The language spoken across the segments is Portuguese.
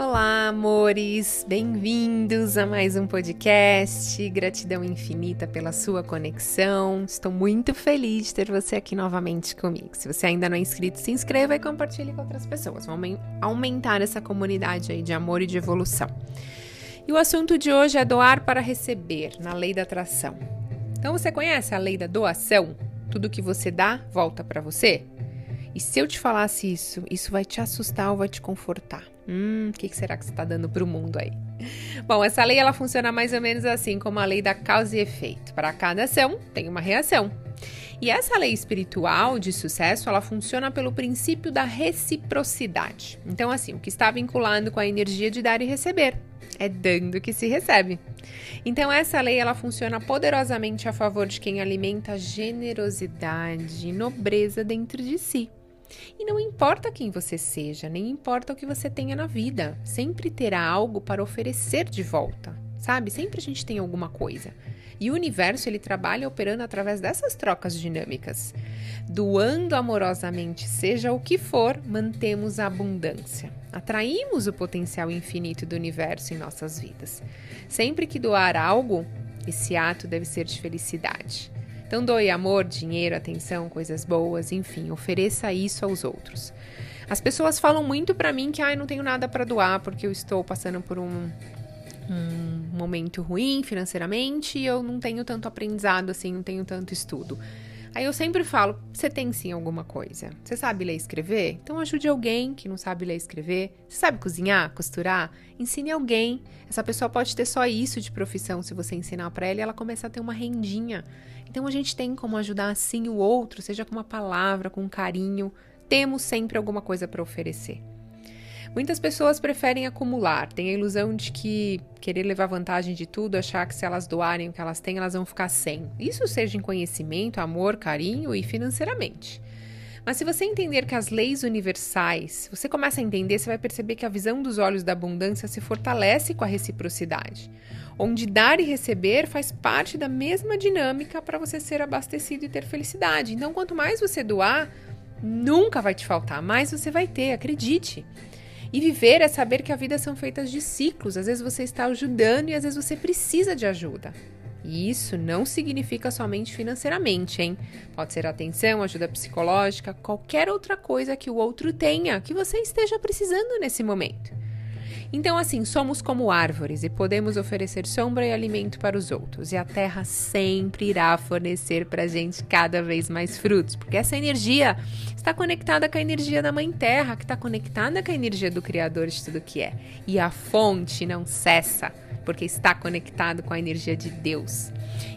Olá, amores! Bem-vindos a mais um podcast. Gratidão infinita pela sua conexão. Estou muito feliz de ter você aqui novamente comigo. Se você ainda não é inscrito, se inscreva e compartilhe com outras pessoas. Vamos aumentar essa comunidade aí de amor e de evolução. E o assunto de hoje é doar para receber, na lei da atração. Então, você conhece a lei da doação? Tudo que você dá volta para você? E se eu te falasse isso, isso vai te assustar ou vai te confortar? Hum, o que, que será que você está dando para o mundo aí? Bom, essa lei ela funciona mais ou menos assim como a lei da causa e efeito. Para cada ação tem uma reação. E essa lei espiritual de sucesso, ela funciona pelo princípio da reciprocidade. Então, assim, o que está vinculado com a energia de dar e receber é dando que se recebe. Então, essa lei ela funciona poderosamente a favor de quem alimenta generosidade e nobreza dentro de si. E não importa quem você seja, nem importa o que você tenha na vida, sempre terá algo para oferecer de volta, sabe? Sempre a gente tem alguma coisa. E o universo ele trabalha operando através dessas trocas dinâmicas. Doando amorosamente, seja o que for, mantemos a abundância. Atraímos o potencial infinito do universo em nossas vidas. Sempre que doar algo, esse ato deve ser de felicidade. Então doe amor, dinheiro, atenção, coisas boas, enfim, ofereça isso aos outros. As pessoas falam muito para mim que ah, eu não tenho nada para doar porque eu estou passando por um, um momento ruim financeiramente e eu não tenho tanto aprendizado assim, não tenho tanto estudo. Aí eu sempre falo: você tem sim alguma coisa. Você sabe ler e escrever? Então ajude alguém que não sabe ler e escrever. Você sabe cozinhar, costurar? Ensine alguém. Essa pessoa pode ter só isso de profissão se você ensinar para ela e ela começar a ter uma rendinha. Então a gente tem como ajudar assim o outro, seja com uma palavra, com um carinho. Temos sempre alguma coisa para oferecer. Muitas pessoas preferem acumular, têm a ilusão de que querer levar vantagem de tudo, achar que se elas doarem o que elas têm, elas vão ficar sem. Isso seja em conhecimento, amor, carinho e financeiramente. Mas se você entender que as leis universais, você começa a entender, você vai perceber que a visão dos olhos da abundância se fortalece com a reciprocidade, onde dar e receber faz parte da mesma dinâmica para você ser abastecido e ter felicidade. Então, quanto mais você doar, nunca vai te faltar, mais você vai ter, acredite. E viver é saber que a vida são feitas de ciclos. Às vezes você está ajudando e às vezes você precisa de ajuda. E isso não significa somente financeiramente, hein? Pode ser atenção, ajuda psicológica, qualquer outra coisa que o outro tenha que você esteja precisando nesse momento. Então, assim, somos como árvores e podemos oferecer sombra e alimento para os outros, e a terra sempre irá fornecer para a gente cada vez mais frutos, porque essa energia está conectada com a energia da Mãe Terra, que está conectada com a energia do Criador de tudo que é. E a fonte não cessa, porque está conectado com a energia de Deus.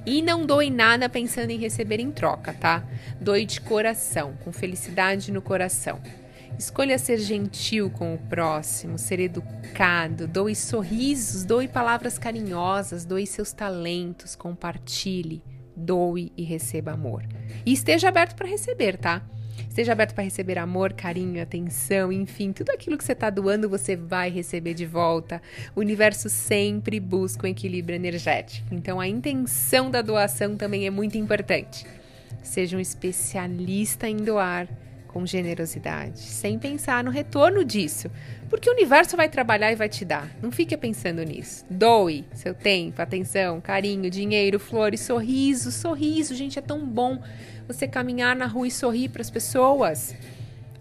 E não doe nada pensando em receber em troca, tá? Doe de coração, com felicidade no coração. Escolha ser gentil com o próximo, ser educado, doe sorrisos, doe palavras carinhosas, doe seus talentos, compartilhe, doe e receba amor. E esteja aberto para receber, tá? Esteja aberto para receber amor, carinho, atenção, enfim, tudo aquilo que você está doando você vai receber de volta. O universo sempre busca um equilíbrio energético. Então a intenção da doação também é muito importante. Seja um especialista em doar com generosidade, sem pensar no retorno disso, porque o universo vai trabalhar e vai te dar. Não fique pensando nisso. Doe seu tempo, atenção, carinho, dinheiro, flores, sorriso, sorriso, gente, é tão bom você caminhar na rua e sorrir para as pessoas.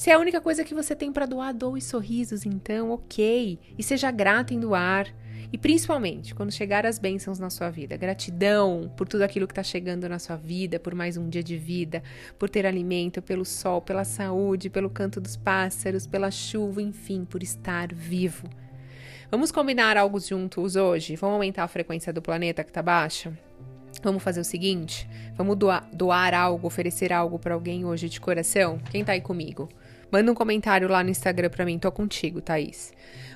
Se é a única coisa que você tem para doar, doe sorrisos, então, ok. E seja grato em doar. E principalmente, quando chegar as bênçãos na sua vida, gratidão por tudo aquilo que está chegando na sua vida, por mais um dia de vida, por ter alimento, pelo sol, pela saúde, pelo canto dos pássaros, pela chuva, enfim, por estar vivo. Vamos combinar algo juntos hoje? Vamos aumentar a frequência do planeta que está baixa? Vamos fazer o seguinte: vamos doar, doar algo, oferecer algo para alguém hoje de coração? Quem tá aí comigo? Manda um comentário lá no Instagram para mim, tô contigo, Thaís.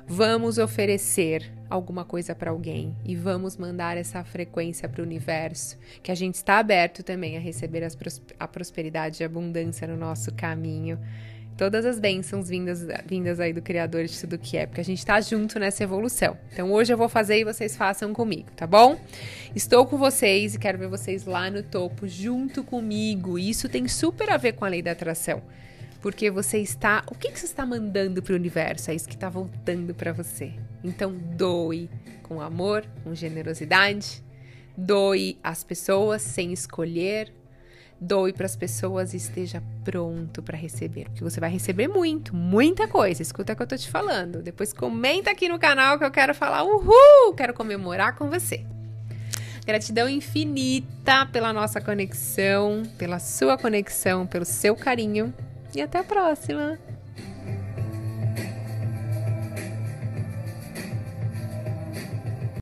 Vamos oferecer alguma coisa para alguém e vamos mandar essa frequência para o universo, que a gente está aberto também a receber as, a prosperidade e abundância no nosso caminho todas as bênçãos vindas, vindas aí do Criador de tudo que é, porque a gente tá junto nessa evolução. Então hoje eu vou fazer e vocês façam comigo, tá bom? Estou com vocês e quero ver vocês lá no topo junto comigo. Isso tem super a ver com a lei da atração. Porque você está. O que, que você está mandando para o universo? É isso que está voltando para você. Então, doe com amor, com generosidade. Doe às pessoas sem escolher. Doe para as pessoas e esteja pronto para receber. Porque você vai receber muito, muita coisa. Escuta o que eu tô te falando. Depois comenta aqui no canal que eu quero falar uhul! Quero comemorar com você. Gratidão infinita pela nossa conexão, pela sua conexão, pelo seu carinho e até a próxima!